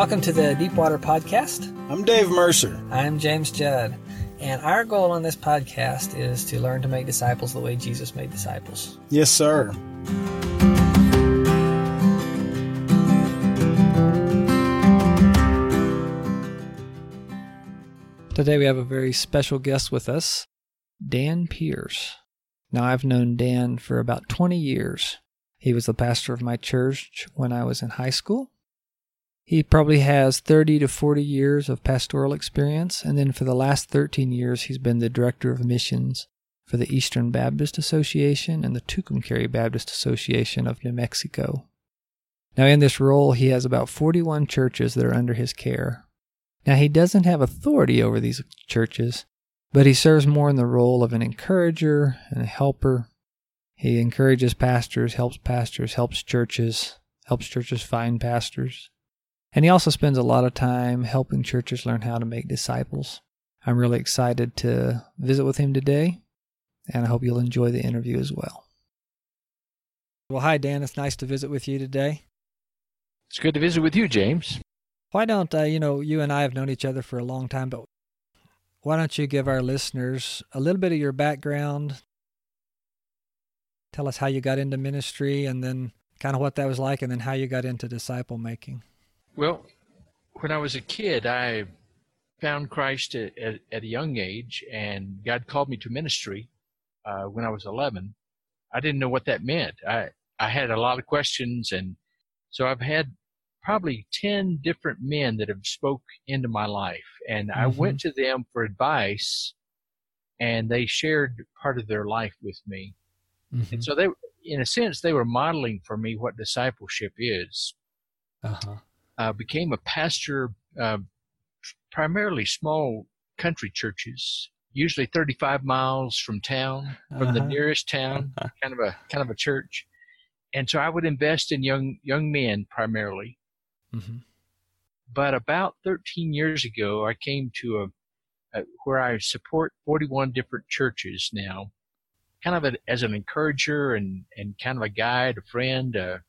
Welcome to the Deepwater Podcast. I'm Dave Mercer. I'm James Judd. And our goal on this podcast is to learn to make disciples the way Jesus made disciples. Yes, sir. Today we have a very special guest with us, Dan Pierce. Now, I've known Dan for about 20 years. He was the pastor of my church when I was in high school. He probably has 30 to 40 years of pastoral experience, and then for the last 13 years, he's been the director of missions for the Eastern Baptist Association and the Tucumcari Baptist Association of New Mexico. Now, in this role, he has about 41 churches that are under his care. Now, he doesn't have authority over these churches, but he serves more in the role of an encourager and a helper. He encourages pastors, helps pastors, helps churches, helps churches find pastors. And he also spends a lot of time helping churches learn how to make disciples. I'm really excited to visit with him today, and I hope you'll enjoy the interview as well. Well, hi, Dan. It's nice to visit with you today. It's good to visit with you, James. Why don't, uh, you know, you and I have known each other for a long time, but why don't you give our listeners a little bit of your background? Tell us how you got into ministry and then kind of what that was like, and then how you got into disciple making. Well, when I was a kid, I found Christ at, at, at a young age, and God called me to ministry uh, when I was 11. I didn't know what that meant. I I had a lot of questions, and so I've had probably 10 different men that have spoke into my life, and mm-hmm. I went to them for advice, and they shared part of their life with me. Mm-hmm. And so they, in a sense, they were modeling for me what discipleship is. Uh-huh uh, became a pastor, uh, primarily small country churches, usually 35 miles from town, from uh-huh. the nearest town, kind of a kind of a church. And so I would invest in young young men primarily. Mm-hmm. But about 13 years ago, I came to a, a, where I support 41 different churches now, kind of a, as an encourager and and kind of a guide, a friend, a,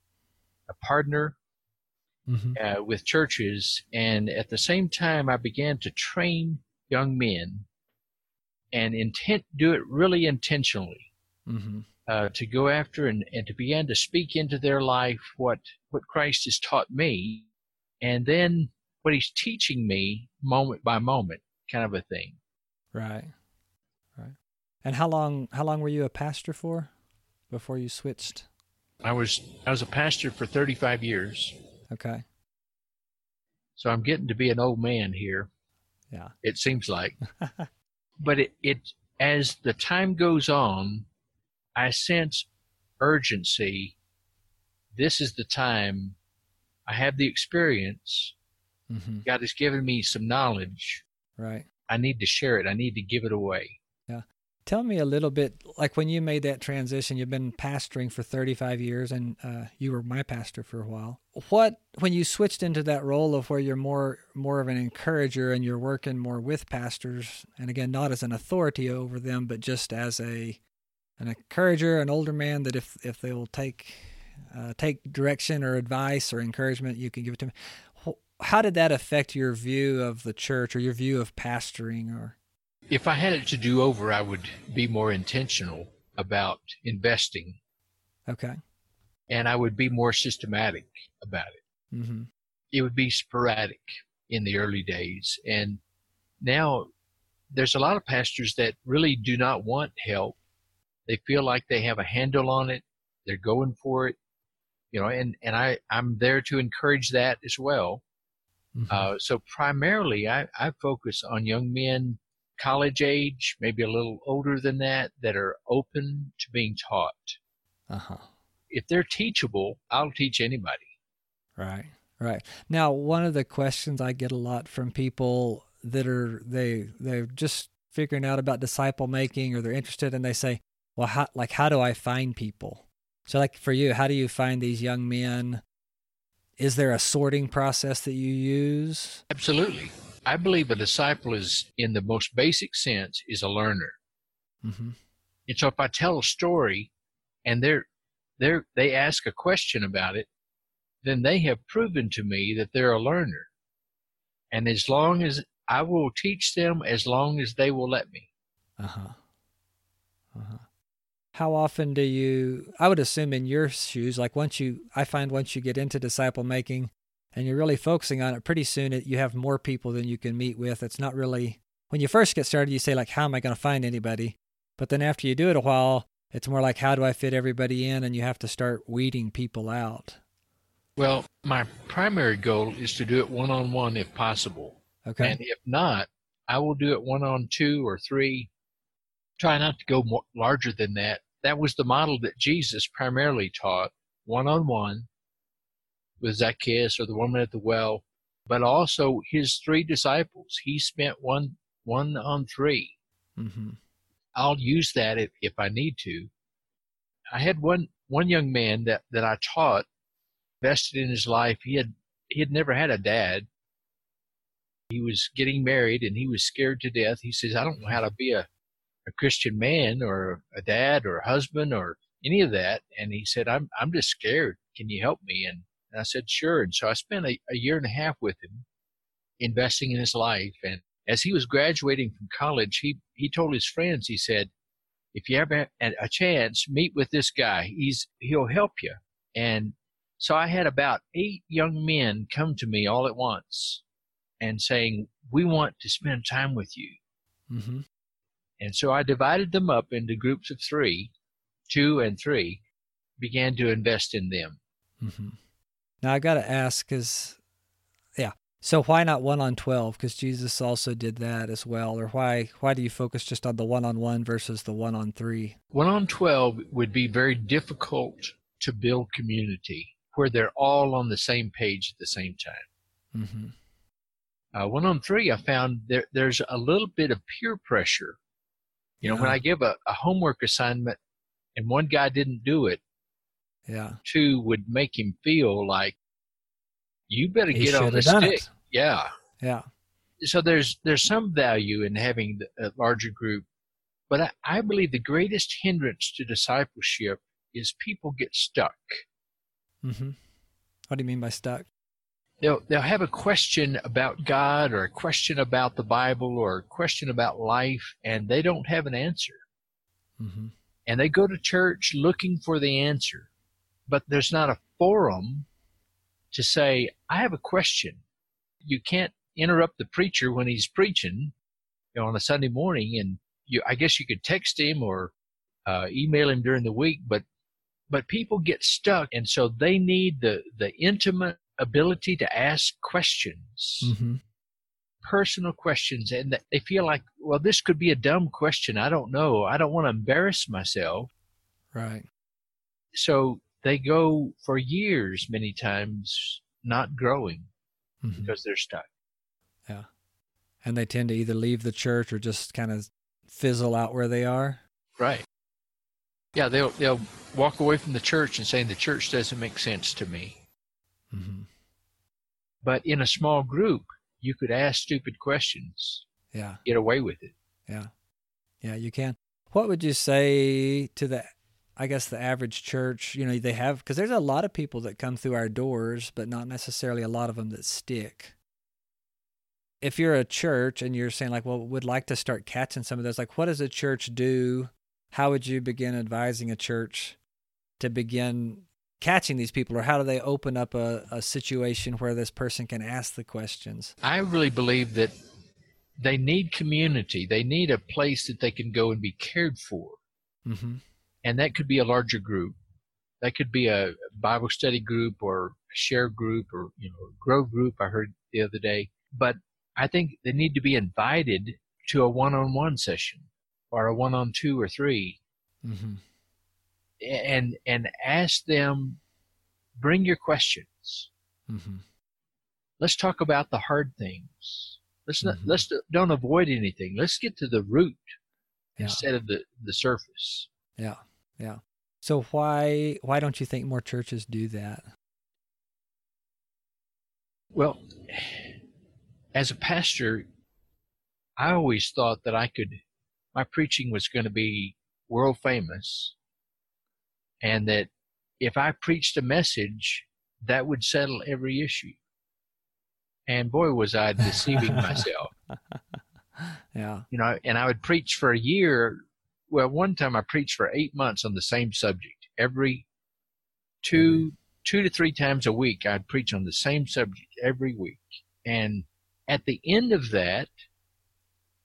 a partner mm-hmm. uh, with churches. And at the same time, I began to train young men and intent do it really intentionally mm-hmm. uh, to go after and, and to begin to speak into their life what what Christ has taught me, and then what He's teaching me moment by moment, kind of a thing. Right, right. And how long how long were you a pastor for before you switched? I was I was a pastor for 35 years. Okay. So I'm getting to be an old man here. Yeah. It seems like. but it, it as the time goes on, I sense urgency. This is the time I have the experience. Mm-hmm. God has given me some knowledge. Right. I need to share it. I need to give it away. Tell me a little bit, like when you made that transition, you've been pastoring for 35 years and uh, you were my pastor for a while. What, when you switched into that role of where you're more, more of an encourager and you're working more with pastors, and again, not as an authority over them, but just as a, an encourager, an older man that if, if they will take, uh, take direction or advice or encouragement, you can give it to them. How did that affect your view of the church or your view of pastoring or? If I had it to do over, I would be more intentional about investing. Okay. And I would be more systematic about it. Mm-hmm. It would be sporadic in the early days. And now there's a lot of pastors that really do not want help. They feel like they have a handle on it. They're going for it, you know, and, and I, I'm there to encourage that as well. Mm-hmm. Uh, so primarily I, I focus on young men college age, maybe a little older than that, that are open to being taught. Uh-huh. If they're teachable, I'll teach anybody. Right, right. Now, one of the questions I get a lot from people that are they they're just figuring out about disciple making or they're interested and they say, "Well, how like how do I find people?" So, like for you, how do you find these young men? Is there a sorting process that you use? Absolutely. I believe a disciple is, in the most basic sense, is a learner. Mm-hmm. And so if I tell a story and they're, they're, they ask a question about it, then they have proven to me that they're a learner. And as long as I will teach them, as long as they will let me. Uh huh. Uh huh. How often do you? I would assume in your shoes, like once you, I find once you get into disciple making, and you're really focusing on it, pretty soon it, you have more people than you can meet with. It's not really when you first get started, you say like, "How am I going to find anybody?" But then after you do it a while, it's more like, "How do I fit everybody in?" And you have to start weeding people out. Well, my primary goal is to do it one on one if possible. Okay. And if not, I will do it one on two or three. Try not to go more, larger than that. That was the model that Jesus primarily taught one on one with Zacchaeus or the woman at the well, but also his three disciples. He spent one one on 3 mm-hmm. I'll use that if, if I need to. I had one one young man that, that I taught vested in his life. He had he had never had a dad. He was getting married and he was scared to death. He says, I don't know how to be a, a Christian man or a dad or a husband or any of that. And he said, I'm I'm just scared. Can you help me? And, and I said, Sure. And so I spent a, a year and a half with him investing in his life. And as he was graduating from college, he, he told his friends, he said, if you ever have a chance, meet with this guy. He's, he'll help you. And so I had about eight young men come to me all at once and saying, we want to spend time with you. Mm-hmm. And so I divided them up into groups of three, two and three, began to invest in them. Mm-hmm. Now I got to ask, because, yeah. So why not one on twelve? Because Jesus also did that as well. Or why why do you focus just on the one on one versus the one on three? One on twelve would be very difficult to build community where they're all on the same page at the same time. Mm-hmm. Uh, one on three, I found there, there's a little bit of peer pressure. You know, yeah. when I give a, a homework assignment and one guy didn't do it, yeah, two would make him feel like you better He get on the stick. it. Yeah. yeah, So there's there's some value in having a larger group, but I, I believe the greatest hindrance to discipleship is people get stuck. mm-hmm. What do you mean by stuck? they'll they'll have a question about God or a question about the Bible or a question about life and they don't have an answer. Mm-hmm. And they go to church looking for the answer. But there's not a forum to say, I have a question. You can't interrupt the preacher when he's preaching you know, on a Sunday morning and you I guess you could text him or uh, email him during the week, but but people get stuck and so they need the the intimate ability to ask questions Mm-hmm. personal questions and they feel like well this could be a dumb question i don't know i don't want to embarrass myself Right. so they go for years many times not growing Mm-hmm. because they're stuck Yeah. And they tend to either leave the church or just kind of fizzle out where they are. right yeah they'll they'll walk away from the church and saying the church doesn't make sense to me Mm-hmm. but in a small group you could ask stupid questions Yeah. get away with it Yeah. Yeah, you can. What would you say to the I guess the average church, you know, they have because there's a lot of people that come through our doors, but not necessarily a lot of them that stick. If you're a church and you're saying like, well, we would like to start catching some of those, like what does a church do? How would you begin advising a church to begin catching these people or how do they open up a, a situation where this person can ask the questions? I really believe that they need community. They need a place that they can go and be cared for. Mm-hmm. And that could be a larger group. That could be a Bible study group or a share group or, you know, a grow group I heard the other day. But I think they need to be invited to a one-on-one session or a one-on-two or three Mm-hmm. and, and ask them, bring your questions. Mm-hmm. let's talk about the hard things. Let's not Mhm. let's don't avoid anything. Let's get to the root Yeah. instead of the the surface. Yeah, yeah. So why why don't you think more churches do that? Well, as a pastor, I always thought that I could my preaching was going to be world famous and that if I preached a message that would settle every issue. And boy, was I deceiving myself. Yeah. You know, and I would preach for a year. Well, one time I preached for eight months on the same subject. Every two, two to three times a week, I'd preach on the same subject every week. And at the end of that,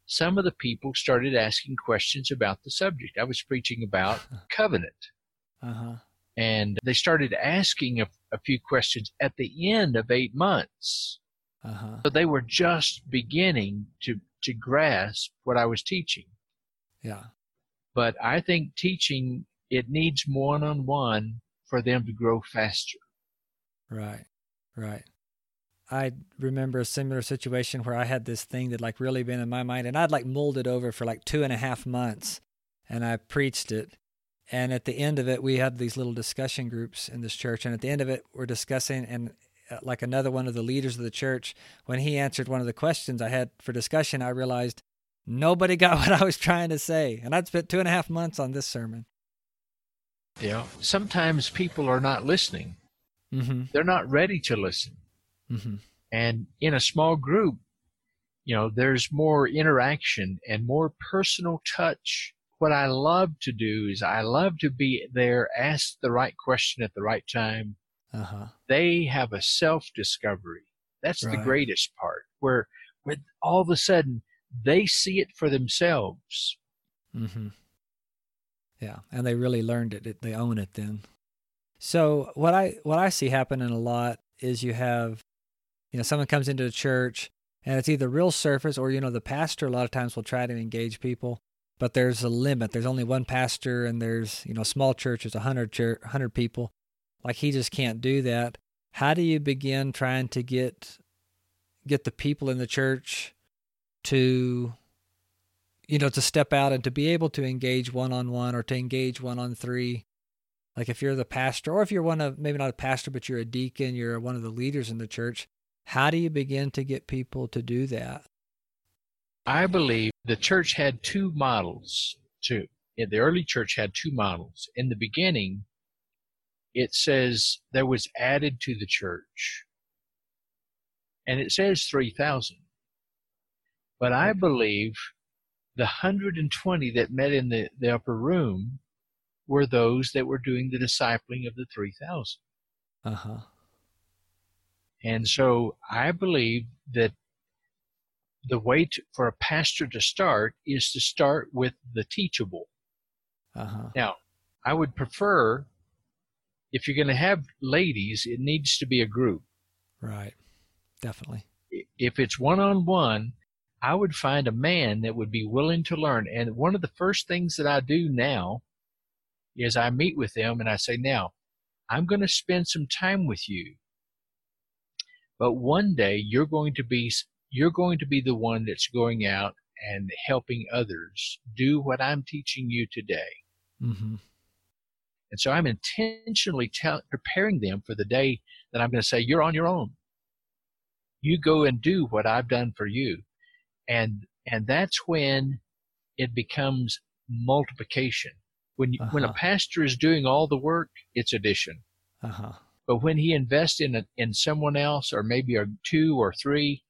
some of the people started asking questions about the subject. I was preaching about covenant. Uh huh. And they started asking a, a few questions at the end of eight months. Uh huh. So they were just beginning to, to grasp what I was teaching. Yeah. But I think teaching, it needs one on one for them to grow faster. Right. Right. I remember a similar situation where I had this thing that like really been in my mind and I'd like mulled it over for like two and a half months and I preached it. And at the end of it, we had these little discussion groups in this church. And at the end of it, we're discussing, and uh, like another one of the leaders of the church, when he answered one of the questions I had for discussion, I realized nobody got what I was trying to say. And I'd spent two and a half months on this sermon. Know, sometimes people are not listening. Mm-hmm. They're not ready to listen. Mm-hmm. And in a small group, you know, there's more interaction and more personal touch. What I love to do is I love to be there, ask the right question at the right time. Uh huh. They have a self discovery. That's the greatest part where, where all of a sudden they see it for themselves. Mm-hmm. Yeah, and they really learned it. They own it then. So what I what I see happening a lot is you have, you know, someone comes into the church and it's either real surface or you know the pastor a lot of times will try to engage people, but there's a limit. There's only one pastor and there's you know small churches, a hundred church, hundred people, like he just can't do that. How do you begin trying to get get the people in the church to you know, to step out and to be able to engage one on one or to engage one on three. Like if you're the pastor, or if you're one of maybe not a pastor, but you're a deacon, you're one of the leaders in the church, how do you begin to get people to do that? I believe the church had two models too. The early church had two models. In the beginning, it says there was added to the church. And it says 3,000. But I believe the 120 that met in the, the upper room were those that were doing the discipling of the 3,000. Uh huh. And so I believe that the way to, for a pastor to start is to start with the teachable. Uh huh. Now, I would prefer if you're going to have ladies, it needs to be a group. Right. Definitely. If it's one on one, I would find a man that would be willing to learn. And one of the first things that I do now is I meet with them and I say, now, I'm going to spend some time with you. But one day you're going to be you're going to be the one that's going out and helping others do what I'm teaching you today. Mm-hmm. And so I'm intentionally preparing them for the day that I'm going to say, you're on your own. You go and do what I've done for you. And, and that's when it becomes multiplication. When, you, when a Uh-huh. pastor is doing all the work, it's addition. Uh huh. But when he invests in a, in someone else, or maybe a two or three,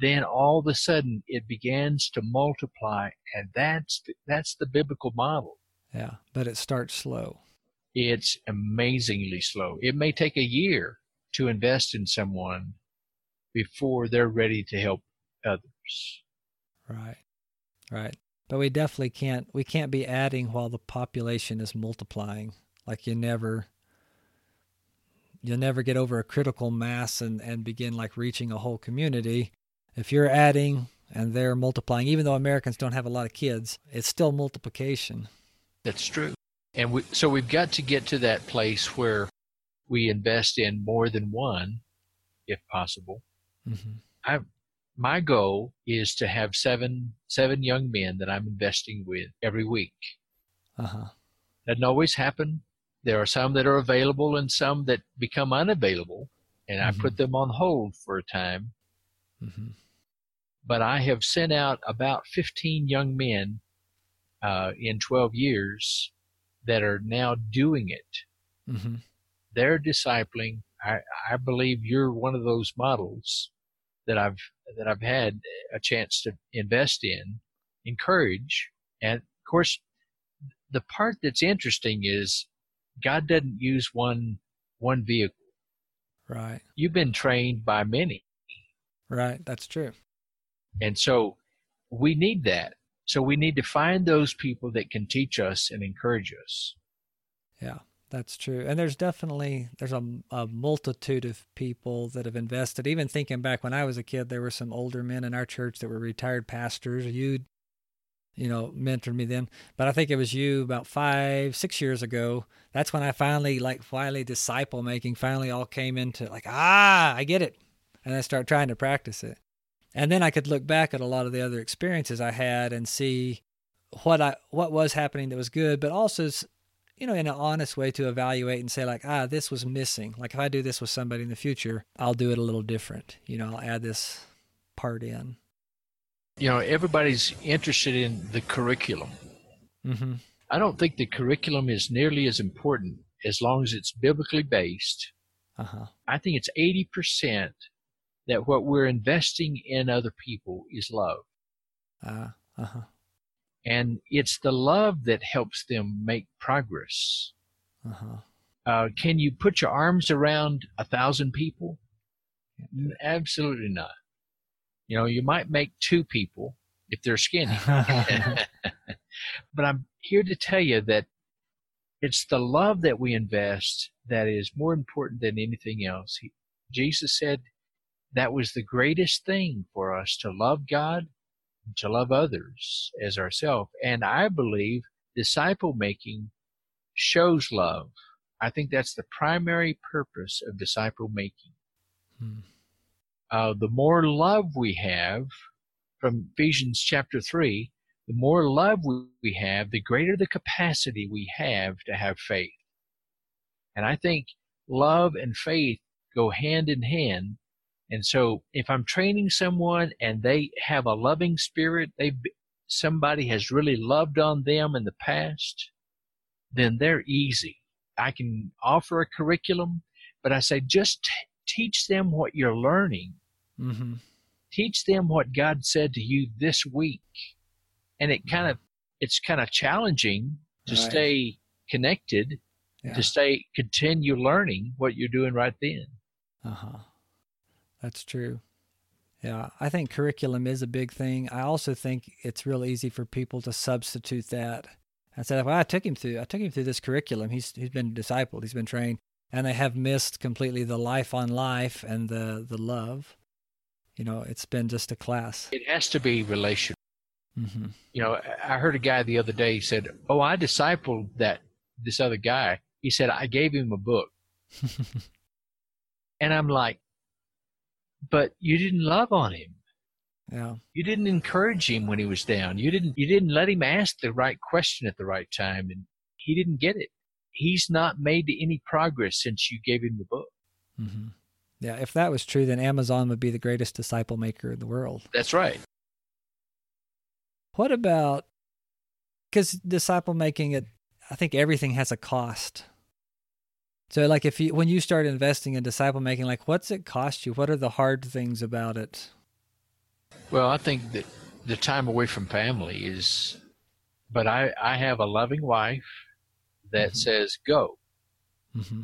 then all of a sudden it begins to multiply, and that's the, that's the biblical model. Yeah. But it starts slow. It's amazingly slow. It may take a year to invest in someone before they're ready to help others. Right. Right. But we definitely can't we can't be adding while the population is multiplying. Like you never you'll never get over a critical mass and, and begin like reaching a whole community. If you're adding and they're multiplying, even though Americans don't have a lot of kids, it's still multiplication. That's true. And we, so we've got to get to that place where we invest in more than one, if possible. hmm My goal is to have seven seven young men that I'm investing with every week. Uh huh. Doesn't always happen. There are some that are available and some that become unavailable, and I Mhm. put them on hold for a time. hmm but I have sent out about 15 young men uh, in 12 years that are now doing it. hmm They're discipling. I, I believe you're one of those models that I've that I've had a chance to invest in, encourage, and of course, the part that's interesting is God doesn't use one one vehicle. Right. You've been trained by many. Right. That's true. And so we need that. So we need to find those people that can teach us and encourage us. Yeah, that's true. And there's definitely there's a, a multitude of people that have invested. Even thinking back when I was a kid, there were some older men in our church that were retired pastors. You you know, mentored me then. But I think it was you about five, six years ago. That's when I finally, like, finally disciple making finally all came into like, ah, I get it. And I start trying to practice it. And then I could look back at a lot of the other experiences I had and see what I what was happening that was good, but also, you know, in an honest way to evaluate and say like, ah, this was missing. Like if I do this with somebody in the future, I'll do it a little different. You know, I'll add this part in you know, everybody's interested in the curriculum. Mm-hmm. I don't think the curriculum is nearly as important as long as it's biblically based. Uh-huh. I think it's 80% that what we're investing in other people is love. Uh, uh-huh. And it's the love that helps them make progress. Uh-huh. Uh, can you put your arms around a thousand people? Absolutely not. You know, you might make two people if they're skinny. but I'm here to tell you that it's the love that we invest that is more important than anything else. He, Jesus said that was the greatest thing for us to love God, to love others as ourselves. And I believe disciple making shows love. I think that's the primary purpose of disciple making. Hmm uh, the more love we have from Ephesians chapter 3, the more love we have, the greater the capacity we have to have faith. And I think love and faith go hand in hand. And so if I'm training someone and they have a loving spirit, they somebody has really loved on them in the past, then they're easy. I can offer a curriculum, but I say just t- teach them what you're learning Mm-hmm. Teach them what God said to you this week. And it kind of, it's kind of challenging to Right. stay connected, Yeah. to stay, continue learning what you're doing right then. Uh huh. That's true. Yeah, I think curriculum is a big thing. I also think it's real easy for people to substitute that and say, "Well, I took him through. I took him through this curriculum. He's he's been discipled. He's been trained." And they have missed completely the life on life and the the love. You know, it's been just a class. It has to be relational. Mm-hmm. You know, I heard a guy the other day said, "Oh, I discipled that this other guy." He said, "I gave him a book," and I'm like, "But you didn't love on him. yeah. You didn't encourage him when he was down. You didn't. You didn't let him ask the right question at the right time, and he didn't get it. He's not made any progress since you gave him the book. Mm-hmm. Yeah. If that was true, then Amazon would be the greatest disciple maker in the world. That's right. What about because disciple making it? I think everything has a cost. So, like, if you when you start investing in disciple making, like, what's it cost you? What are the hard things about it? Well, I think that the time away from family is, but I I have a loving wife that Mhm. says go. Mm-hmm.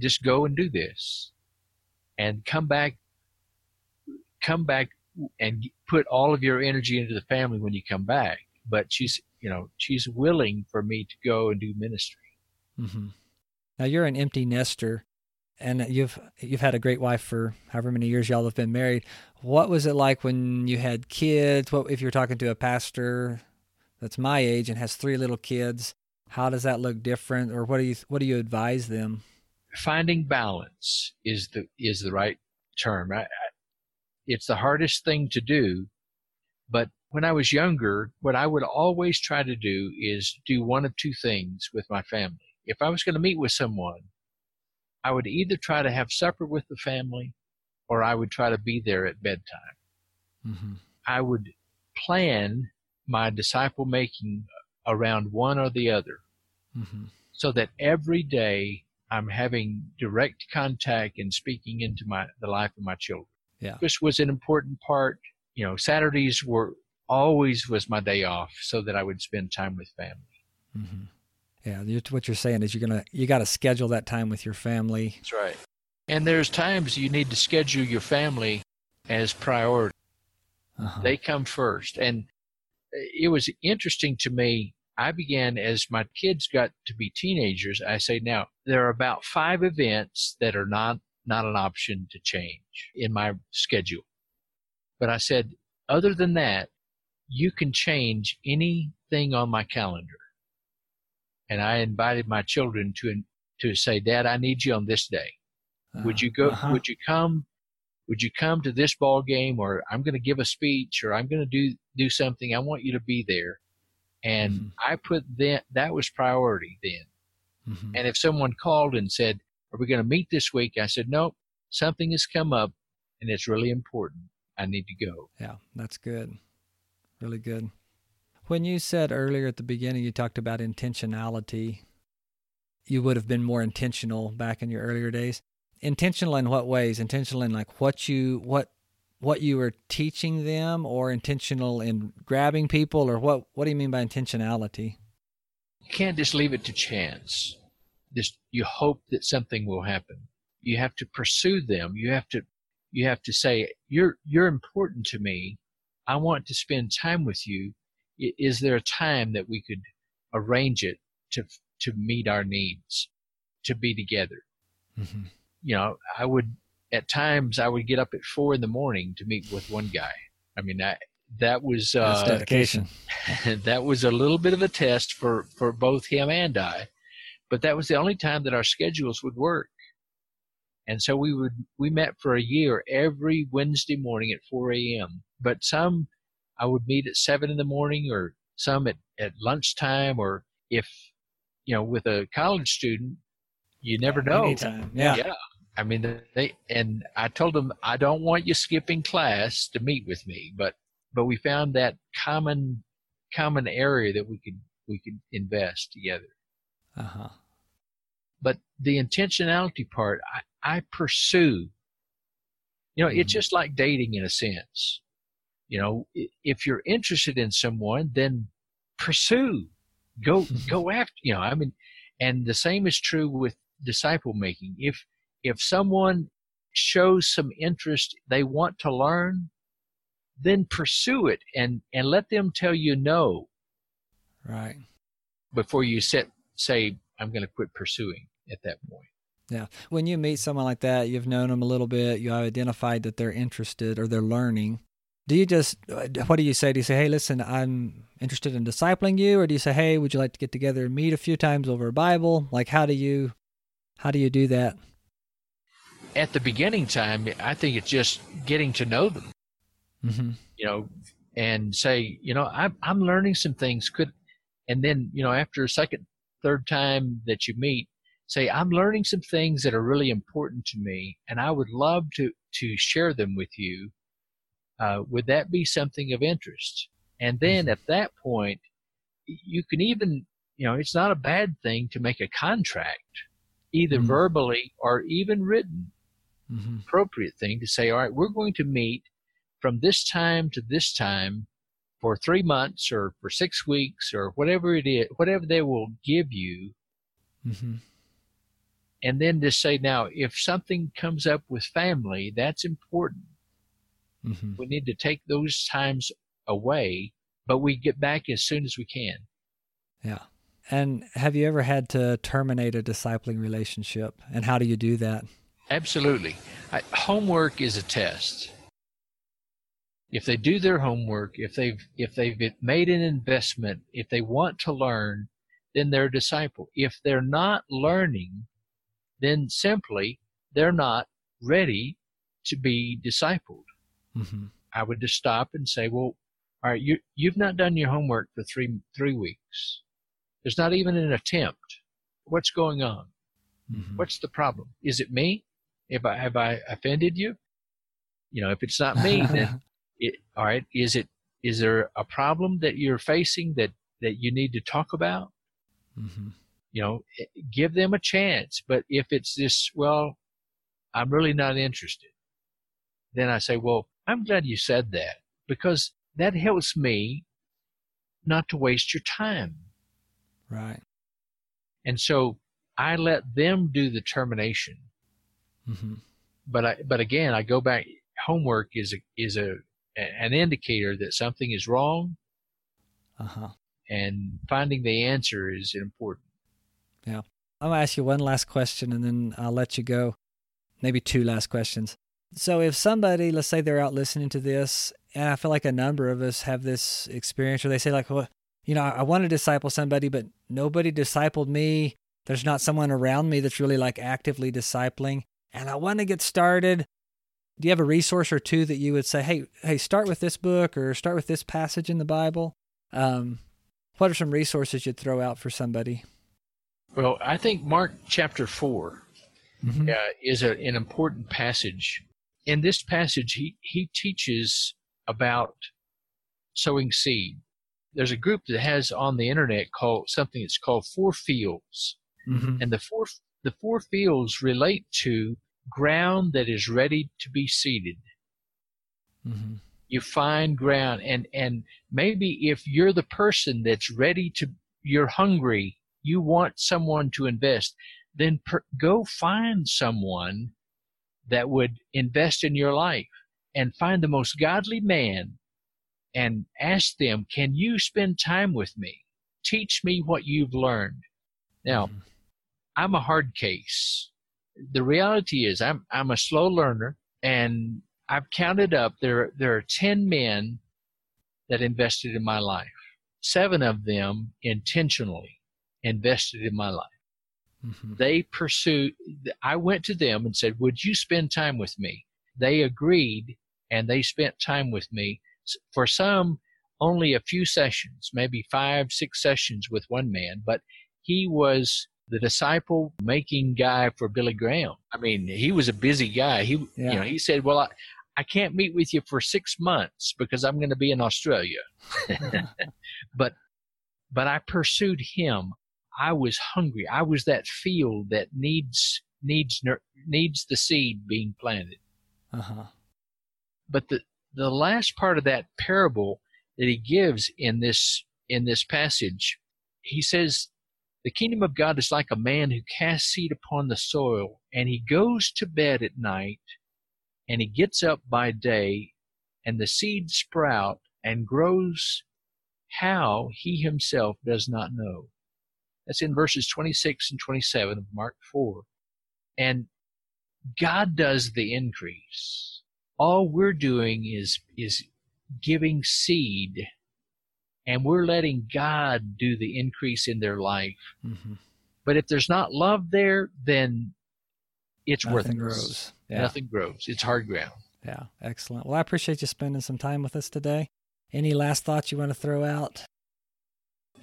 just go and do this and come back come back and put all of your energy into the family when you come back but she's you know she's willing for me to go and do ministry Mm-hmm. Now you're an empty nester, and you've you've had a great wife for however many years y'all have been married. What was it like when you had kids? What if you're talking to a pastor that's my age and has three little kids? How does that look different, or what do you what do you advise them? finding balance is the is the right term I, I, it's the hardest thing to do but when i was younger what i would always try to do is do one of two things with my family if i was going to meet with someone i would either try to have supper with the family or i would try to be there at bedtime Mm-hmm. i would plan my disciple making around one or the other Mm-hmm. so that every day I'm having direct contact and speaking into my the life of my children. Yeah. Breakfast was an important part. You know, Saturdays were always was my day off so that I would spend time with family. Mm-hmm. Yeah, you- what you're saying is you're gonna you got to schedule that time with your family. That's right. And there's times you need to schedule your family as priority. Uh-huh. They come first. And it was interesting to me. I began as my kids got to be teenagers. I say now there are about five events that are not not an option to change in my schedule. But I said, other than that, you can change anything on my calendar. And I invited my children to to say, Dad, I need you on this day. Would you go? Uh-huh. Would you come? Would you come to this ball game, or I'm going to give a speech, or I'm going to do do something? I want you to be there. And Mhm. I put that that was priority then. Mhm. And if someone called and said, "Are we going to meet this week?" I said, "Nope. Something has come up, and it's really important. I need to go." Yeah, that's good. Really good. When you said earlier at the beginning, you talked about intentionality. You would have been more intentional back in your earlier days. Intentional in what ways? Intentional in like what you what what you were teaching them, or intentional in grabbing people, or what? What do you mean by intentionality? You can't just leave it to chance. Just you hope that something will happen. You have to pursue them. You have to you have to say you're you're important to me. I want to spend time with you. Is there a time that we could arrange it to to meet our needs, to be together? Mm-hmm. You know, I would at times I would get up at four in the morning to meet with one guy. I mean, I, that was That's uh, dedication. that was a little bit of a test for for both him and I, but that was the only time that our schedules would work. And so we would we met for a year every Wednesday morning at 4 a.m. But some I would meet at seven in the morning, or some at at lunchtime, or if you know with a college student, you never know. Anytime. Yeah. Yeah. I mean, they and I told them I don't want you skipping class to meet with me, but but we found that common common area that we could we could invest together. Uh huh. But the intentionality part, I, I pursue. You know, it's Mhm. just like dating in a sense. You know, if you're interested in someone, then pursue, go go after. You know, I mean, and the same is true with disciple making. If if someone shows some interest, they want to learn, then pursue it and and let them tell you no Right. before you set say I'm going to quit pursuing at that point. Yeah. When you meet someone like that, you've known them a little bit, you have identified that they're interested or they're learning. Do you just, uh, what do you say? Do you say, hey, listen, I'm interested in discipling you? Or do you say, hey, would you like to get together and meet a few times over a Bible? Like, how do you, how do you do that? At the beginning time, I think it's just getting to know them, Mm-hmm. you know, and say, you know, I'm I'm learning some things. Could and then you know after a second, third time that you meet, say I'm learning some things that are really important to me, and I would love to to share them with you. Uh, would that be something of interest? And then Mhm. at that point, you can even, you know, it's not a bad thing to make a contract, either Mhm. verbally or even written Mm-hmm. appropriate thing to say, all right, we're going to meet from this time to this time for three months or for six weeks or whatever it is, whatever they will give you. Mm-hmm. And then to say, now, if something comes up with family, that's important. Mm-hmm. We need to take those times away, but we get back as soon as we can. Yeah. And have you ever had to terminate a discipling relationship? And how do you do that? Absolutely. I, homework is a test. If they do their homework, if they've if they've made an investment, if they want to learn, then they're a disciple. If they're not learning, then simply they're not ready to be discipled. Mm-hmm. I would just stop and say, "Well, all right, you you've not done your homework for three three weeks. There's not even an attempt. What's going on? Mm-hmm. What's the problem? Is it me? If I have I offended you? You know, if it's not me, then it, all right. Is it? Is there a problem that you're facing that that you need to talk about? mm-hmm. You know, eh, give them a chance. But if it's this, well, I'm really not interested. then I say, well, I'm glad you said that because that helps me not to waste your time. Right. And so I let them do the termination. Mm-hmm. But I, but again, I go back. Homework is a is a an indicator that something is wrong, Uh huh. and finding the answer is important. Yeah. I'm gonna ask you one last question, and then I'll let you go. Maybe two last questions. So, if somebody, let's say they're out listening to this, and I feel like a number of us have this experience where they say, like, well, you know, I want to disciple somebody, but nobody discipled me. There's not someone around me that's really like actively discipling, and I want to get started. Do you have a resource or two that you would say, hey, hey, start with this book or start with this passage in the Bible? Um, what are some resources you'd throw out for somebody? Well, I think Mark chapter 4 Mhm. uh, is a, an important passage. In this passage, he, he teaches about sowing seed. There's a group that has on the internet called something that's called Four Fields, Mhm. and the four the four fields relate to ground that is ready to be seeded. Mhm. You find ground, and and maybe if you're the person that's ready to, you're hungry, you want someone to invest, then per, go find someone that would invest in your life and find the most godly man and ask them, Can you spend time with me? Teach me what you've learned. Now, Mhm. I'm a hard case. The reality is I'm I'm a slow learner and I've counted up there there are 10 men that invested in my life. 7 of them intentionally invested in my life. Mhm. They pursued I went to them and said, "Would you spend time with me?" They agreed and they spent time with me. For some only a few sessions, maybe 5 6 sessions with one man, but he was the disciple making guy for Billy Graham. I mean, he was a busy guy. He, Yeah. you know, he said, "Well, I, I can't meet with you for six months because I'm going to be in Australia." but, but I pursued him. I was hungry. I was that field that needs needs needs the seed being planted. Uh-huh. But the the last part of that parable that he gives in this in this passage, he says, "The kingdom of God is like a man who casts seed upon the soil, and he goes to bed at night, and he gets up by day, and the seed sprout and grows. How he himself does not know." That's in verses 26 and 27 of Mark 4. And God does the increase. All we're doing is is giving seed and we're letting God do the increase in their life. Mhm. But if there's not love there, then it's Nothing worthless. grows. Yeah. Nothing grows. It's hard ground. Yeah. Excellent. Well, I appreciate you spending some time with us today. Any last thoughts you want to throw out?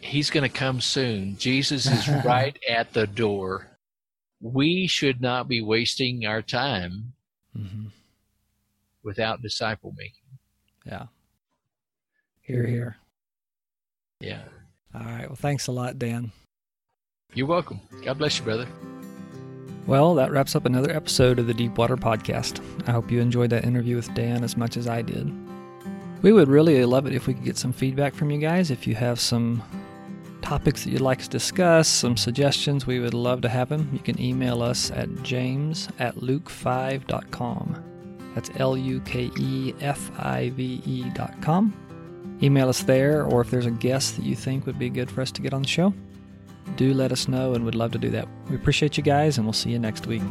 He's going to come soon. Jesus is right at the door. We should not be wasting our time Mm-hmm. without disciple making. Yeah. Hear, hear. Yeah. All right. Well, thanks a lot, Dan. You're welcome. God bless you, brother. Well, that wraps up another episode of the Deepwater Podcast. I hope you enjoyed that interview with Dan as much as I did. We would really love it if we could get some feedback from you guys. If you have some topics that you'd like to discuss, some suggestions, we would love to have them. You can email us at james at luke5.com. That's L U K E F I V E dot com. Email us there, or if there's a guest that you think would be good for us to get on the show, do let us know and we'd love to do that. We appreciate you guys, and we'll see you next week.